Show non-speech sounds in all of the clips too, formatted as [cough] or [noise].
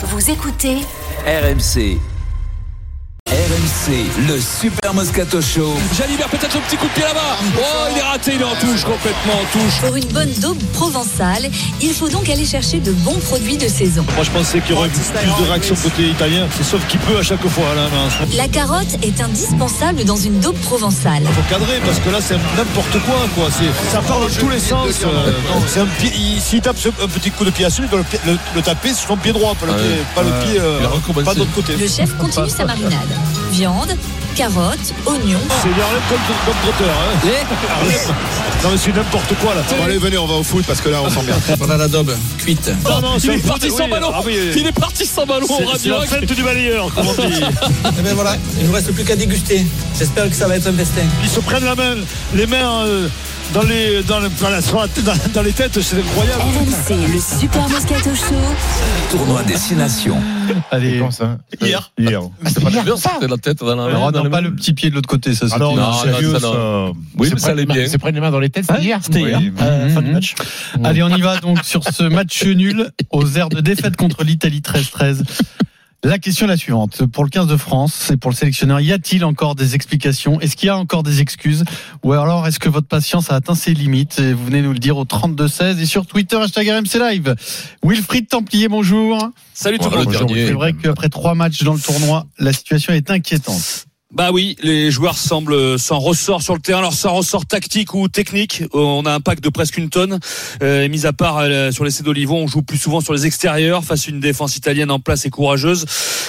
Vous écoutez RMC. RMC, le Super Moscato Show. Jalibert peut-être un petit coup de pied là-bas. Oh, il est raté, il est en touche, complètement en touche. pour une bonne daube provençale. Il faut donc aller chercher de bons produits de saison. Moi, je pensais qu'il y aurait plus de réactions côté italien. C'est sauf qu'il peut à chaque fois. Là, il La carotte est indispensable dans une daube provençale. faut cadrer parce que là, c'est n'importe quoi. quoi. C'est- Ça part dans tous les sens. euh, il- S'il tape ce- un petit coup de pied à celui, il doit le, pied- le- le taper sur son pied droit, pas le pied, pas le pied, euh, Il pas de l'autre côté. Le chef continue sa marinade. Viande, carottes, oignons. C'est Harlem comme, comme trotteur. Hein. Harlem. Non, mais c'est n'importe quoi là. Bon, allez, venez, on va au foot parce que là, on s'en bien. Voilà la daube, cuite. Non, non, Il est parti sans oui. ballon. Ah oui, Il est parti sans ballon c'est- la fête du balayeur, comme on dit. [laughs] Et ben voilà, il ne reste plus qu'à déguster. J'espère que ça va être un festin. Ils se prennent la main, les mains euh, dans les, dans, le- dans la- sur la- dans- dans les têtes, c'est incroyable. RMC, le Super Moscato Show. Tournoi Destination. [laughs] Allez, Hier. hier. C'est pas bien, c'était la tête dans la dans non, pas le petit pied de l'autre côté, ça. Ah non, non, sérieux, ça, ça. non. Oui, mais ça allait bien. C'est prendre les mains dans les têtes, c'était hier C'était hier, euh, fin du match. Allez, on y [laughs] va donc sur ce match nul aux airs de défaite contre l'Italie 13-13. La question est la suivante. Pour le 15 de France et pour le sélectionneur, y a-t-il encore des explications? Est-ce qu'il y a encore des excuses? Ou alors est-ce que votre patience a atteint ses limites? Et vous venez nous le dire au 32-16 et sur Twitter, hashtag RMC Live. Wilfried Templier, bonjour. Salut tout le monde. C'est vrai qu'après trois matchs dans le tournoi, la situation est inquiétante. Bah oui, les joueurs semblent s'en ressort sur le terrain. Alors ça ressort tactique ou technique. On a un pack de presque une tonne. Euh, mis à part euh, sur l'essai d'Olivon, on joue plus souvent sur les extérieurs face à une défense italienne en place et courageuse.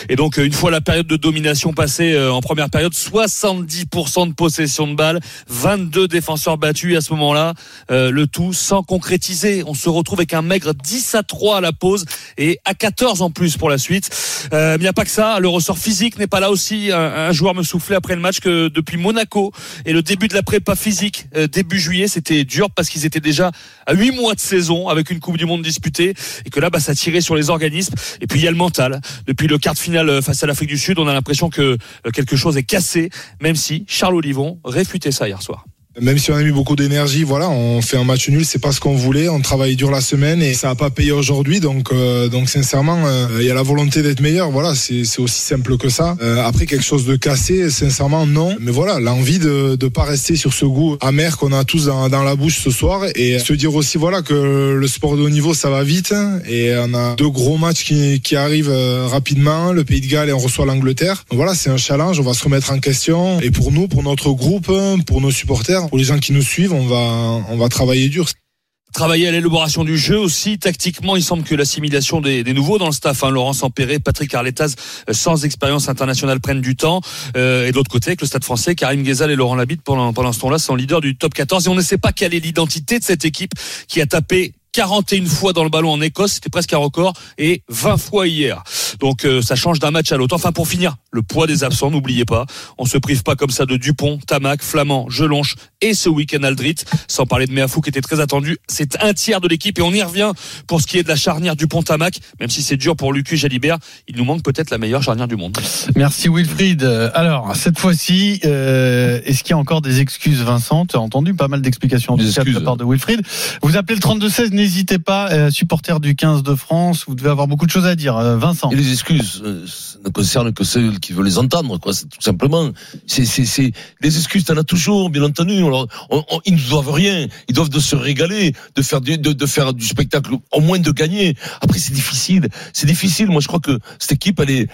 Et donc euh, une fois la période de domination passée euh, en première période, 70% de possession de balle, 22 défenseurs battus. À ce moment-là, euh, le tout sans concrétiser. On se retrouve avec un maigre 10 à 3 à la pause et à 14 en plus pour la suite. Euh, il n'y a pas que ça. Le ressort physique n'est pas là aussi. Un, un joueur me soufflait après le match que depuis Monaco et le début de la prépa physique euh, début juillet, c'était dur parce qu'ils étaient déjà à 8 mois de saison avec une Coupe du Monde disputée et que là, bah, ça tirait sur les organismes. Et puis il y a le mental. Depuis le quart de finale euh, face à l'Afrique du Sud, on a l'impression que euh, quelque chose est cassé, même si Charles Olivon réfutait ça hier soir. Même si on a mis beaucoup d'énergie, voilà, on fait un match nul, c'est pas ce qu'on voulait. On travaille dur la semaine et ça a pas payé aujourd'hui. Donc, euh, donc sincèrement, euh, il y a la volonté d'être meilleur. Voilà, c'est aussi simple que ça. Euh, après quelque chose de cassé, sincèrement non. Mais voilà, l'envie de de pas rester sur ce goût amer qu'on a tous dans, dans la bouche ce soir et se dire aussi voilà que le sport de haut niveau ça va vite et on a deux gros matchs qui qui arrivent euh, rapidement. Le Pays de Galles et on reçoit l'Angleterre. Voilà, c'est un challenge. On va se remettre en question et pour nous, pour notre groupe, pour nos supporters, pour les gens qui nous suivent, on va on va travailler dur. Travailler à l'élaboration du jeu aussi. Tactiquement, il semble que l'assimilation des, des nouveaux dans le staff, hein, Laurent Sampéré, Patrick Arletaz, euh, sans expérience internationale, prennent du temps. Euh, et de l'autre côté, avec le stade français, Karim Ghezal et Laurent Labitte, pendant, pendant ce temps-là, sont leaders du top 14. Et on ne sait pas quelle est l'identité de cette équipe qui a tapé 41 fois dans le ballon en Écosse, c'était presque un record, et 20 fois hier. Donc euh, ça change d'un match à l'autre. Enfin pour finir, le poids des absents, n'oubliez pas, on se prive pas comme ça de Dupont, Tamac, Flamand, Gelonche et ce week-end Aldrit, sans parler de Meafou qui était très attendu. C'est un tiers de l'équipe et on y revient pour ce qui est de la charnière Dupont-Tamac, même si c'est dur pour Lucu Jalibert, il nous manque peut-être la meilleure charnière du monde. Merci Wilfried. Alors, cette fois-ci, euh, est-ce qu'il y a encore des excuses, Vincent? Tu as entendu pas mal d'explications en Des tout cas de la part de Wilfried. Vous appelez le 32-16, n'hésitez pas, euh, supporter du 15 de France, vous devez avoir beaucoup de choses à dire. Euh, Vincent Et les excuses euh, ne concernent que ceux qui veulent les entendre. C'est tout simplement. C'est, c'est, c'est les excuses. T'en as toujours, bien entendu. Ils ne doivent rien. Ils doivent de se régaler, de faire du spectacle, au moins de gagner. Après, c'est difficile. C'est difficile. Moi, je crois que cette équipe, elle est.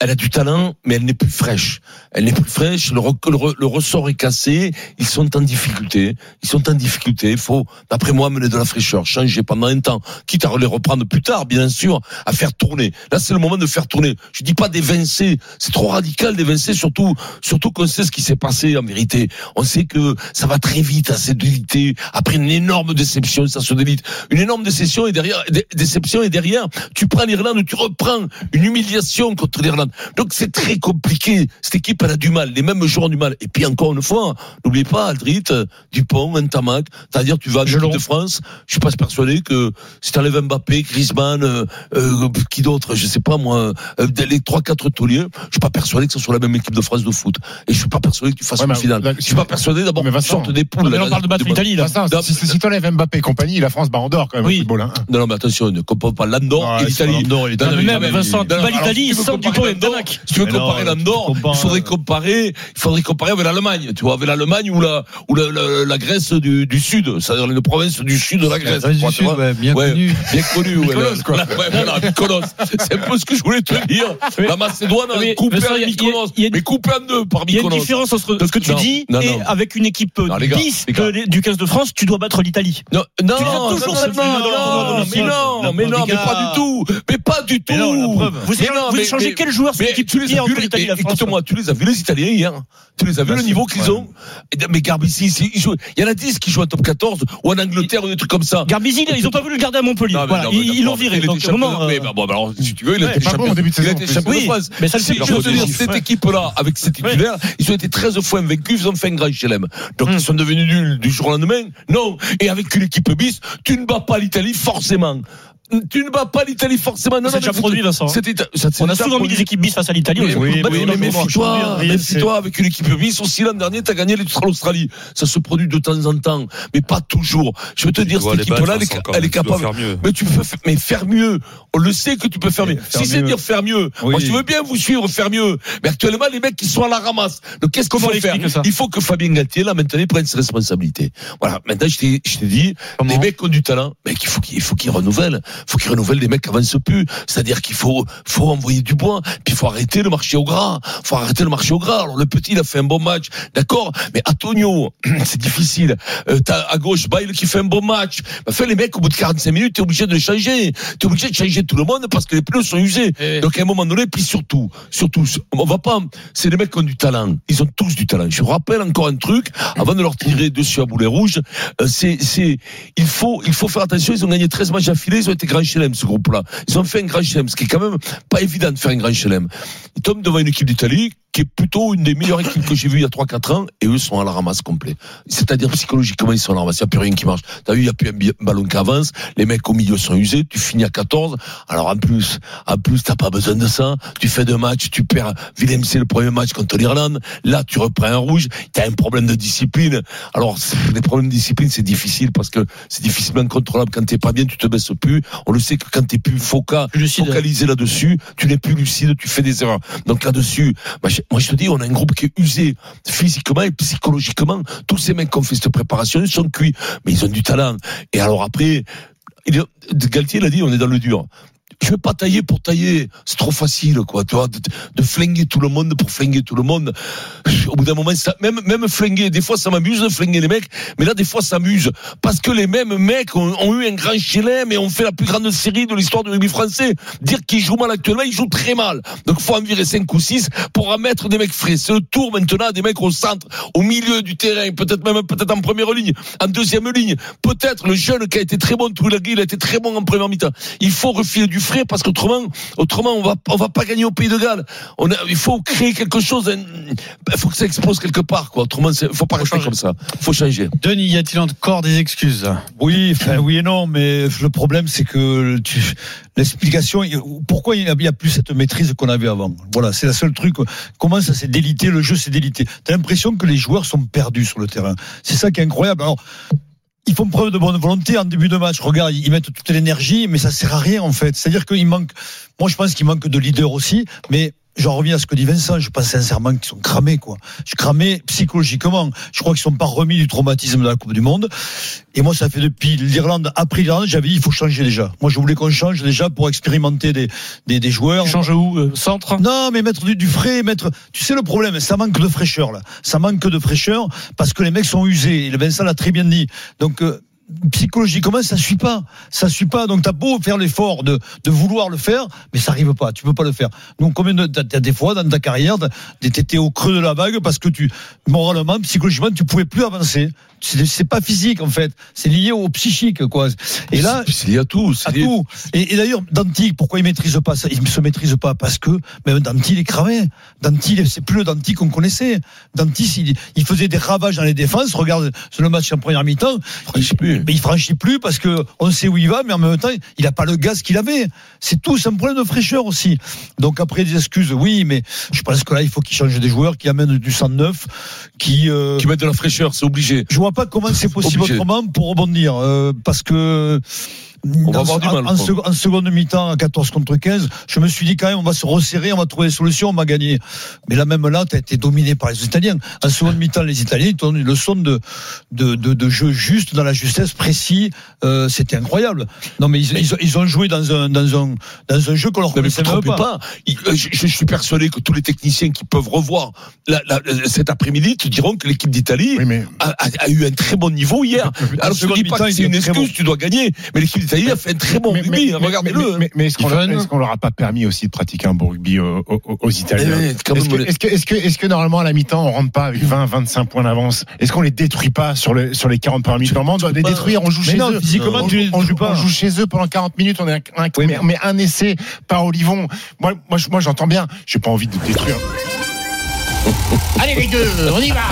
Elle a du talent, mais elle n'est plus fraîche. Elle n'est plus fraîche. Le, re- le re- le ressort est cassé. Ils sont en difficulté. Ils sont en difficulté. Il faut, d'après moi, mener de la fraîcheur, changer pendant un temps, quitte à les reprendre plus tard, bien sûr, à faire tourner. Là, c'est le moment de faire tourner. Je dis pas d'évincer. C'est trop radical d'évincer, surtout, surtout qu'on sait ce qui s'est passé en vérité. On sait que ça va très vite à se déliter. Après une énorme déception, ça se délite. Une énorme déception et derrière, dé- déception et derrière, tu prends l'Irlande, tu reprends une humiliation contre l'Irlande. Donc c'est très compliqué. Cette équipe, elle a du mal. Les mêmes joueurs ont du mal. Et puis encore une fois, n'oubliez pas Aldrit, Dupont, Ntamak. C'est-à-dire, tu vas en équipe de France. Je suis pas persuadé que si t'enlèves Mbappé, Griezmann, euh, euh, qui d'autre, je sais pas moi, euh, les trois quatre tauliers, je suis pas persuadé que ce soit la même équipe de France de foot. Et je suis pas persuadé que tu fasses Ouais, une finale. là, Je suis pas persuadé d'abord Mais que tu Vincent, sortes des poules. mais là, on parle de battre l'Italie, là. Vincent, si, si, t'enlèves Mbappé et compagnie, la France bat en dehors quand même Oui. au football. Hein. Non, non, mais attention, ne compare pas l'Andorre et l'Italie. Même, mais- Vincent, alors, l'Italie sans Dupont et Si tu veux Mais comparer l'Andorre, il faudrait euh, comparer, il faudrait comparer avec l'Allemagne, tu vois, avec l'Allemagne ou la, ou la, la, la Grèce du, du Sud, c'est-à-dire une province du Sud de la Grèce. Grèce du Sud, ouais, bien Ouais, connu. Bien connu, ouais. Mykonos, la- quoi. la- ouais, voilà, Mykonos. C'est un peu ce que je voulais te dire. La Macédoine a Mais, coupé Vincent, en il y a- Mykonos, il y a- mais coupé en deux par Il y a une Mykonos. différence entre ce que tu Non, dis non, et non. avec une équipe Non, les gars, 10 les gars. de les- du 15 de France, tu dois battre l'Italie. Non, non, toujours non, la mais non, mais non, mais pas du tout, mais pas du tout. Mais la. Vous, Mais mais- mais- quel joueur sur Mais l'équipe tu les as vus, écoute-moi, tu les as vus les Italiens hier. Tu les as vus le niveau qu'ils ont. Mais Garbici, c'est- il y en a 10 qui jouent en top 14 ou en Angleterre ou des trucs comme ça. Garbisi, ils ont pas voulu le garder à Montpellier. Voilà, ils l'ont viré. euh, mais bah, bon, alors, si tu veux, il a été champion il a été champion de France. mais ça le Si, fait je veux te dire, positif, cette équipe-là, avec ses titulaires, ils ont été 13 fois invaincus, ils ont fait un grand chelem. Donc, ils sont devenus nuls du jour au lendemain. Non. Et avec une équipe bis, tu ne bats pas l'Italie forcément. Tu ne bats pas l'Italie forcément. Non, C'est non, déjà produit, Vincent. c'était- ça s'est On a souvent mis des équipes bis face à l'Italie. Oui, oui, mais méfie-toi, méfie-toi avec une équipe bis. Aussi l'an dernier, t'as gagné l'Australie. Ça se produit de temps en temps, mais pas toujours. Je veux te dire, cette équipe-là, elle est- elle est capable. Mais tu peux faire, mais faire mieux. On le sait que tu peux faire mieux. faire si c'est dire faire mieux, Oui. moi je veux bien vous suivre faire mieux. Mais actuellement, les mecs, ils sont à la ramasse. Donc qu'est-ce qu'il Comment faut on faire? Il faut que Fabien Galtier, là, maintenant, prenne ses responsabilités. Voilà. Maintenant, je t'ai, je t'ai dit, les mecs ont du talent, mais il faut qu'ils renouvellent. Faut qu'ils renouvellent les mecs qui avancent plus. C'est-à-dire qu'il faut, faut envoyer du bois. Puis faut arrêter le marché au gras. Faut arrêter le marché au gras. Alors le petit, il a fait un bon match. D'accord? Mais Antonio, [clears throat] c'est difficile. Euh, t'as à gauche Bail qui fait un bon match. Bah, fait les mecs, au bout de 45 minutes, t'es obligé de les changer. T'es obligé de changer tout le monde parce que les pneus sont usés. Donc à un moment donné, puis surtout, surtout, on va pas, c'est les mecs qui ont du talent. Ils ont tous du talent. Je vous rappelle encore un truc, avant de leur tirer dessus à boulet rouge, euh, c'est, c'est, il faut, il faut faire attention. Ils ont gagné 13 matchs affilés, ils ont été grand chelem, ce groupe-là. Ils ont fait un grand chelem, ce qui est quand même pas évident de faire un grand chelem. Ils tombent devant une équipe d'Italie qui est plutôt une des meilleures équipes que j'ai vues il y a 3-4 ans, et eux sont à la ramasse complet. C'est-à-dire psychologiquement, ils sont à la ramasse. Il n'y a plus rien qui marche. T'as vu, il n'y a plus un ballon qui avance, les mecs au milieu sont usés, tu finis à 14. Alors en plus, en plus, t'as pas besoin de ça. Tu fais deux matchs, tu perds Willem, c'est le premier match contre l'Irlande. Là, tu reprends un rouge, t'as un problème de discipline. Alors, les problèmes de discipline, c'est difficile parce que c'est difficilement contrôlable. Quand t'es pas bien, tu te baisses plus. On le sait que quand t'es plus foca, focalisé là-dessus, tu n'es plus lucide, tu fais des erreurs. Donc là-dessus, je, moi, je te dis, on a un groupe qui est usé physiquement et psychologiquement. Tous ces mecs qui ont fait cette préparation, ils sont cuits, mais ils ont du talent. Et alors après, Galtier l'a dit, on est dans le dur. Je veux pas tailler pour tailler, c'est trop facile, quoi. Tu vois, de, de flinguer tout le monde pour flinguer tout le monde. Au bout d'un moment, ça, même même flinguer, des fois ça m'amuse de flinguer les mecs, mais là des fois ça m'amuse parce que les mêmes mecs ont, ont eu un grand chelem et ont fait la plus grande série de l'histoire du rugby français. Dire qu'ils jouent mal actuellement, ils jouent très mal. Donc faut en virer 5 ou 6 pour en mettre des mecs frais. C'est le tour maintenant des mecs au centre, au milieu du terrain, peut-être même peut-être en première ligne, en deuxième ligne. Peut-être le jeune qui a été très bon, Touilagui, il a été très bon en première mi-temps. Il faut refiler du frais parce qu'autrement, autrement on va on va pas gagner au Pays de Galles. On a, il faut créer quelque chose. Il faut que ça explose quelque part, quoi. Autrement, il faut pas rester comme ça. Faut changer. Denis, y a-t-il encore des excuses? Oui, enfin, oui et non, mais le problème c'est que tu, l'explication, pourquoi il n'y a, il y a plus cette maîtrise qu'on avait avant? Voilà, c'est la seule truc. Comment ça s'est délité? Le jeu s'est délité. T'as l'impression que les joueurs sont perdus sur le terrain. C'est ça qui est incroyable. Alors. Ils font preuve de bonne volonté en début de match. Regarde, ils mettent toute l'énergie, mais ça sert à rien en fait. C'est-à-dire qu'il manque. Moi, je pense qu'il manque de leader aussi, mais J'en reviens à ce que dit Vincent. Je pense sincèrement qu'ils sont cramés, quoi. Je suis cramé psychologiquement. Je crois qu'ils sont pas remis du traumatisme de la Coupe du Monde. Et moi, ça fait depuis l'Irlande, après l'Irlande, j'avais dit, il faut changer déjà. Moi, je voulais qu'on change déjà pour expérimenter des, des, des joueurs. Change où euh, Centre? Non, mais mettre du, du frais, mettre. Tu sais le problème, ça manque de fraîcheur là. Ça manque de fraîcheur parce que les mecs sont usés. Et le Vincent l'a très bien dit. Donc euh, psychologiquement, ça suit pas? Ça suit pas. Donc, t'as beau faire l'effort de, de vouloir le faire, mais ça arrive pas. Tu peux pas le faire. Donc, combien de, t'as, des fois dans ta carrière, t'étais au creux de la vague parce que tu, moralement, psychologiquement, tu pouvais plus avancer. C'est, pas physique, en fait. C'est lié au psychique, quoi. Et là, C'est- lié à tout. c'est à lié- tout. Et, et d'ailleurs, Danti, pourquoi il maîtrise pas ça? Il ne se maîtrise pas parce que même Danti il est cramé. Danti, c'est plus le Danti qu'on connaissait. Danti, il, il faisait des ravages dans les défenses. Regarde sur le match en première mi-temps. plus. Mais il franchit plus parce que on sait où il va, mais en même temps, il a pas le gaz qu'il avait. C'est tout, c'est un problème de fraîcheur aussi. Donc après des excuses, oui, mais je pense que là, il faut qu'il change des joueurs, qui amènent du sang neuf, qui. euh, Qui mettent de la fraîcheur, c'est obligé. je vois pas comment c'est possible Obligé. autrement pour rebondir, euh, parce que. On va en- avoir du mal, en, seconde mi-temps, à 14 contre 15, je me suis dit quand même, on va se resserrer, on va trouver des solutions, on va gagner. Mais là, même là, tu as été dominé par les Italiens. En seconde mi-temps, les Italiens, ils donné une leçon de, de, de, de jeu juste, dans la justesse, précis. Euh, C'était incroyable. Non, mais ils, ils, ont- ils ont joué dans un, dans un, dans un jeu qu'on leur trompez pas. pas. Euh, Je, je suis persuadé que tous les techniciens qui peuvent revoir la- la- cet après-midi te diront que l'équipe d'Italie Oui, mais a, a- a eu un très bon niveau hier. Alors je ne dis pas que c'est une excuse, bon. tu dois gagner. Mais l'équipe d'Italie a fait un très bon mais, rugby. mais- Regardez-le. mais- mais- mais est-ce qu'on leur, a pas permis aussi de pratiquer un bon rugby aux, aux- aux Eh Italiens quand Est-ce que, est-ce que, est-ce que, normalement à la mi-temps on rentre pas avec 20, 25 poins d'avance Est-ce qu'on les détruit pas sur, le, sur les 40 premières minutes Normalement on doit les détruire, on joue chez non, eux. physiquement, on, tu les on détruis joue, pas. on joue chez eux pendant 40 minutes, on est un, un- Oui, mais, mais un essai par Olivon. Moi, moi j'entends bien, j'ai pas envie de détruire. Allez les deux, on y va [laughs]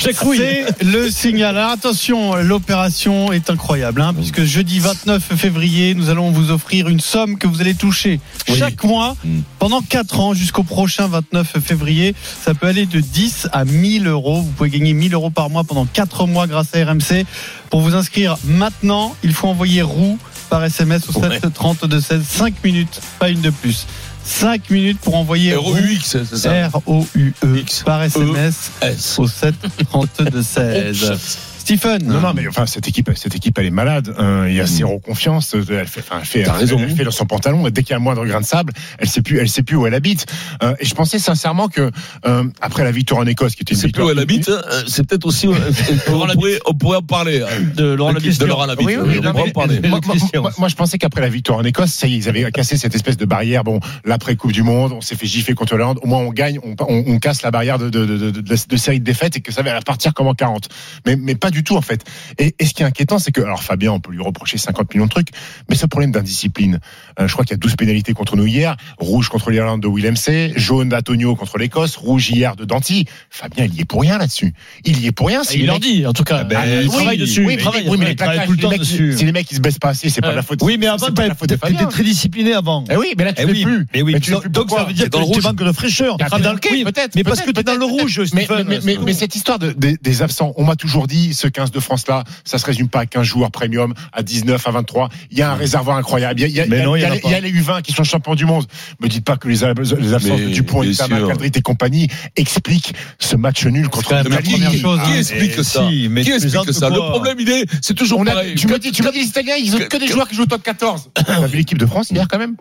C'est le signal. Alors attention, l'opération est incroyable, hein, puisque jeudi 29 février, nous allons vous offrir une somme que vous allez toucher chaque mois Mm. pendant 4 ans jusqu'au prochain 29 février. Ça peut aller de 10 à 1000 euros. Vous pouvez gagner 1000 euros par mois pendant 4 mois grâce à RMC. Pour vous inscrire maintenant, il faut envoyer roue par SMS au 7 30 de 16, 5 minutes, pas une de plus. 5 minutes pour envoyer ROUX. R-O-U-E, par SMS S. au 7 32 16. Stephen. Non, non, mais enfin, cette équipe, cette équipe, elle est malade. hein. il y a zéro confiance. Elle fait, enfin, elle fait, elle, raison. elle fait dans son pantalon. Dès qu'il y a un moindre grain de sable, elle sait plus, elle sait plus où elle habite. Euh, et je pensais sincèrement que euh, après la victoire en Écosse, qui était une C'est plus où elle habite, hein, c'est peut-être aussi. [laughs] on, pourrait, on pourrait en parler. hein. De Laurent De Labitte. Laurent Labitte. Oui, oui, oui, on pourrait en parler. [laughs] moi, moi, moi, moi, je pensais qu'après la victoire en Écosse, ça y est, ils avaient cassé cette espèce de barrière. Bon, l'après Coupe du Monde, on s'est fait gifler contre l'Irlande. Au moins, on gagne, on, on, on casse la barrière de, de, de, de, de, de série de défaites et que ça va partir comme en 40. Mais, mais pas du tout, en fait. Et, et ce qui est inquiétant, c'est que, alors Fabien, on peut lui reprocher 50 millions de trucs, mais ce problème d'indiscipline. Euh, je crois qu'il y a 12 pénalités contre nous hier. Rouge contre l'Irlande de Willem C. Jaune d'Antonio contre l'Écosse. Rouge hier de Danti. Fabien, il y est pour rien là-dessus. Il y est pour rien. Ah, c'est Il les leur mecs- dit, en tout cas. ben, il oui, travaille dessus. Oui, il travaille, oui, mais il les travaille. plaquages, tout le les temps mecs, dessus. si les mecs ils se baissent pas assez, c'est pas Ouais. de la faute. Oui, mais avant, t'étais très discipliné avant. Eh oui, mais là tu Eh l'es plus. mais oui. Mais tu l'es donc, ça veut dire que tu manques de fraîcheur. Dans le peut-être. Mais parce que t'es dans le rouge, Mais, cette histoire de, des, des absents, on m'a toujours dit, ce 15 de France-là, ça se résume pas à 15 joueurs premium, à 19, à 23. Il y a un réservoir incroyable. Il y a, il y a- Mais il y a- non, il y il y en a a les- pas. il y a les U20 qui sont champions du monde. Me dites pas que les, ab- les absences Mais de Dupont, Itama. Cadrit et compagnie expliquent ce match nul contre la qui, première qui- chose, qui hein. explique ça si, mais Qui tu explique ça Le problème, il est, c'est toujours On a, pareil. tu m'as dit, tu m'as dit les Italiens, ils ont que des joueurs qui jouent au top 14. On a vu l'équipe de France hier quand même.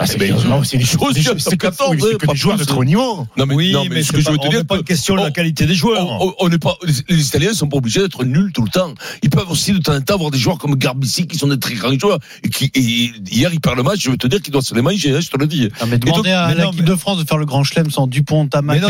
Ah, c'est c'est des je choses, c'est au que, top c'est 14, que, c'est que pas des joueurs de plus. trop haut niveau. Non, mais, Oui, non, mais, mais ce c'est que je pas- veux te dire, pas que- question la on- qualité des joueurs. on, on- on n'est pas, les, Italiens sont pas obligés d'être nuls tout le temps. Ils peuvent aussi de temps en temps avoir des joueurs comme Garbici qui sont des très grands joueurs et qui, et hier, ils perdent le match. Je veux te dire qu'ils doivent se les manger, hein, je te le dis. Non, mais demandez donc- à mais l'équipe mais- de France de faire le grand chelem sans Dupont, Tamac. Mais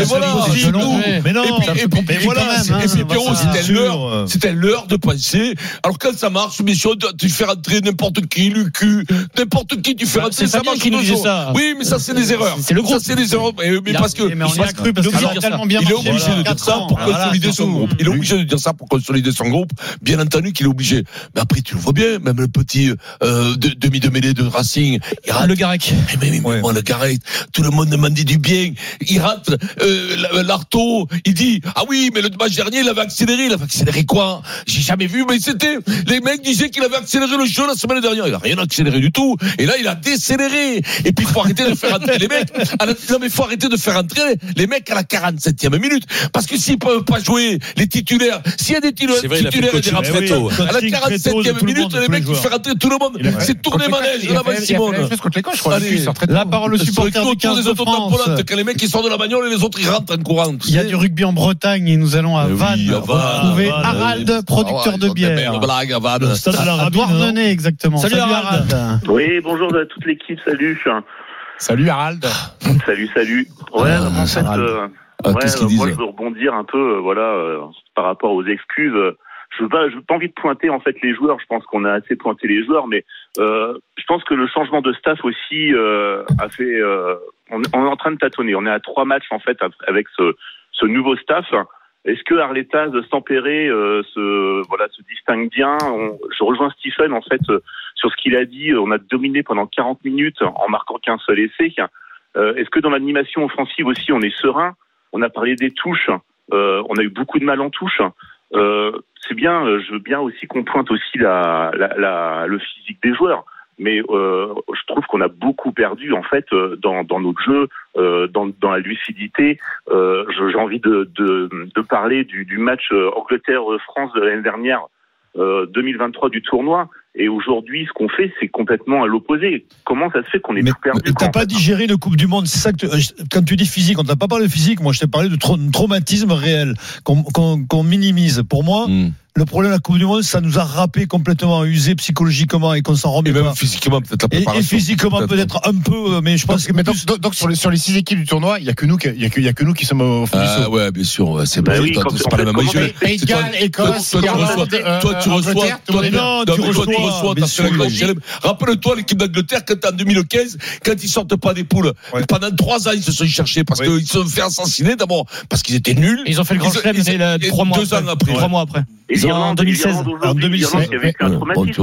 non. Mais non, Et puis- mais voilà, hein, ça. c'était l'heure, euh. c'était l'heure de penser. Alors, quand ça marche, bien sûr, tu fais rentrer n'importe qui, Lucu, n'importe qui, tu fais Ah, rentrer, c'est ça marche ça. Oui, mais ça, c'est des erreurs. C'est le groupe. Ça, c'est des erreurs. Mais, parce que, a cru parce il a tellement bien il est obligé de dire ça pour consolider son groupe. Il est obligé de dire ça pour consolider son groupe. Bien entendu qu'il est obligé. Mais après, tu le vois bien, même le petit euh, de- demi de mêlée de Racing, il rate. Le Garec. Mais, mais, le Gareth, tout le monde m'a dit du bien. Il rate euh, la- l'Arto. Il dit ah oui, mais le match dernier, il avait accéléré. Il avait accéléré quoi? J'ai jamais vu. Mais c'était les mecs disaient qu'il avait accéléré le jeu la semaine dernière. Il a rien accéléré du tout. Et là, il a décéléré. Et puis, il faut arrêter de faire entrer les mecs. à la- non, mais il faut arrêter de faire entrer les mecs à la 47e minute. Parce que s'ils peuvent pas jouer les titulaires, s'il y a des titulaires, C'est vrai, titulaires et des remplaçants, tôt. à la Coaching très tôt de 47e tout le minute, les mecs, il joueurs. fait rentrer tout le monde. C'est tourner manège, Coches, il a là-bas, Simone. La parole au supporter du autour 15 des de France. quand les mecs ils sortent de la bagnole et les autres ils rentrent en courant. Il y a du rugby en Bretagne et nous allons à Eh oui, Vannes retrouver Harald, Ah producteur ouais, de bière. blagues à Vannes. À Douarnenez, exactement. Salut, Harald. Oui, bonjour à toute l'équipe, salut. Salut Harald. [laughs] Salut, salut. Ouais, Ah, en fait, Harald. euh, Ah, ouais, qu'ils moi je veux rebondir un peu, euh, voilà, euh, par rapport aux excuses. Euh, Je veux pas, je veux pas envie de pointer en fait les joueurs. Je pense qu'on a assez pointé les joueurs, mais euh, je pense que le changement de staff aussi euh, a fait. euh, on, on est en train de tâtonner. On est à trois matchs en fait avec ce, ce nouveau staff. Est-ce que Arletas de Stampéré euh, se voilà se distingue bien? On- Je rejoins Stephen en fait euh, sur ce qu'il a dit. On a dominé pendant 40 minutes en marquant qu'un seul essai. Euh, Est-ce que dans l'animation offensive aussi on est serein? On a parlé des touches. Euh, on a eu beaucoup de mal en touche. Euh, c'est bien. Je veux bien aussi qu'on pointe aussi la, le physique des joueurs. Mais je trouve qu'on a beaucoup perdu en fait dans, notre jeu, dans, la lucidité. J'ai envie de, parler du, du match Angleterre-France de l'année dernière, euh, 2023 du tournoi. Et aujourd'hui, ce qu'on fait, c'est complètement à l'opposé. Comment ça se fait qu'on est Mais tout perdu t'as pas digéré le Coupe du Monde. C'est ça que tu- euh, quand tu dis physique, on t'a pas parlé de physique. Moi, je t'ai parlé de tra- traumatisme réel qu'on minimise. Pour moi, Mm. le problème de la Coupe du Monde, ça nous a râpé complètement, usé psychologiquement et qu'on s'en remet Et même pas. physiquement, peut-être la Et, physiquement peut-être un peu, euh, mais je pense Donc, que mais donc, plus- donc- donc, sur, les, sur les six équipes du tournoi, il y a que nous, qui- il y a que, il y a que nous qui sommes au fond du Ah saut. ouais, bien sûr, c'est Bah pas, oui, toi, quand- c'est pas la même toi- Galles, Écosse, toi, toi, tu reçois, euh, toi, tu reçois, Angleterre, tout le toi. Rappelle-toi l'équipe d'Angleterre quand en 2015, quand ils sortent pas des poules, Ouais. pendant trois ans ils se sont cherchés parce qu'ils se sont fait assassiner d'abord parce qu'ils étaient nuls. Ils ont fait le grand chelem trois mois deux après. ans après. Trois mois après. En l'Irlande, 2016. l'Irlande aujourd'hui, En 2016, l'Irlande qui a vécu un traumatisme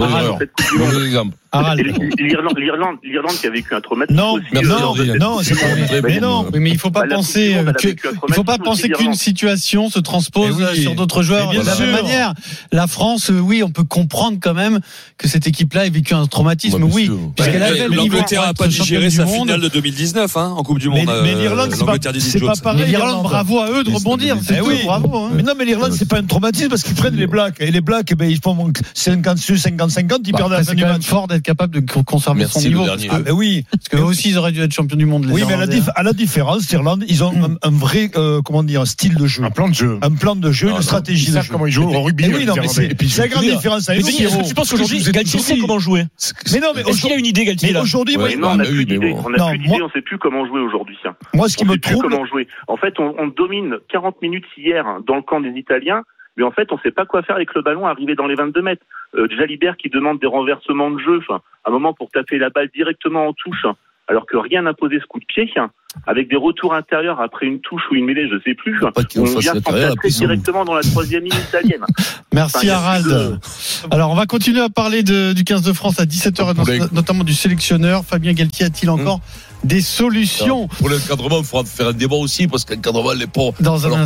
L'Irlande, qui a vécu un Non, aussi. Euh, non, non, c'est pas vrai. Mais non. mais il faut pas Bah, la penser a que, il faut pas penser qu'une situation se transpose oui. sur d'autres joueurs de la même manière. La France, euh, oui, on peut comprendre quand même que cette équipe-là ait vécu un traumatisme, bien oui. L'Angleterre être pas digéré sa finale de 2019 hein, en Coupe du Monde. mais euh, l'Irlande, c'est pas, pareil. L'Irlande, bravo à eux de rebondir. oui. bravo. hein. Mais non, mais l'Irlande, c'est pas un traumatisme parce qu'ils prennent les Blacks. Et les Blacks, eh ben, ils font 50 sur 50-50, ils Bah, perdent la fin c'est du quand même match. fort d'être capable de co- conserver Merci, son niveau. dernier. Parce Ah, ben oui. parce que eux aussi, ils auraient dû être champions du monde. les Oui, mais à la, Irlandais. dif- à la différence, l'Irlande, ils ont un, un vrai, euh, comment dire, un style de jeu. Un plan de jeu. Un plan de jeu, Ah, une non. stratégie Ils de savent jeu. comment ils jouent au rugby. Eh oui, non, mais c'est Et puis, c'est la grande différence Mais est-ce que tu penses qu'aujourd'hui, Galtier sait comment jouer Mais non, mais Est-ce qu'il a une idée, Galtier mais aujourd'hui, non, on Ah, n'a mais plus d'idée. On n'a plus d'idée, on sait plus comment jouer aujourd'hui. hein. moi, ce qui me trouble, comment jouer. En fait, on, on domine 40 minutes hier dans le camp des Italiens, mais en fait, on sait pas quoi faire avec le ballon arrivé dans les 22 mètres. Euh, Jalibert qui demande des renversements de jeu, enfin, un moment pour taper la balle directement en touche, hein, alors que rien n'a posé ce coup de pied, hein, avec des retours intérieurs après une touche ou une mêlée, je sais plus. Pas On vient ont- directement dans la troisième ligne italienne. [laughs] Merci Enfin, Harald. de- Alors on va continuer à parler de- du 15 de France à 17h, Poulet. notamment du sélectionneur. Fabien Galtier a-t-il encore des solutions Pour l'encadrement, il faudra faire un débat aussi parce qu'encadrement, les pauvres. dans un Alors, instant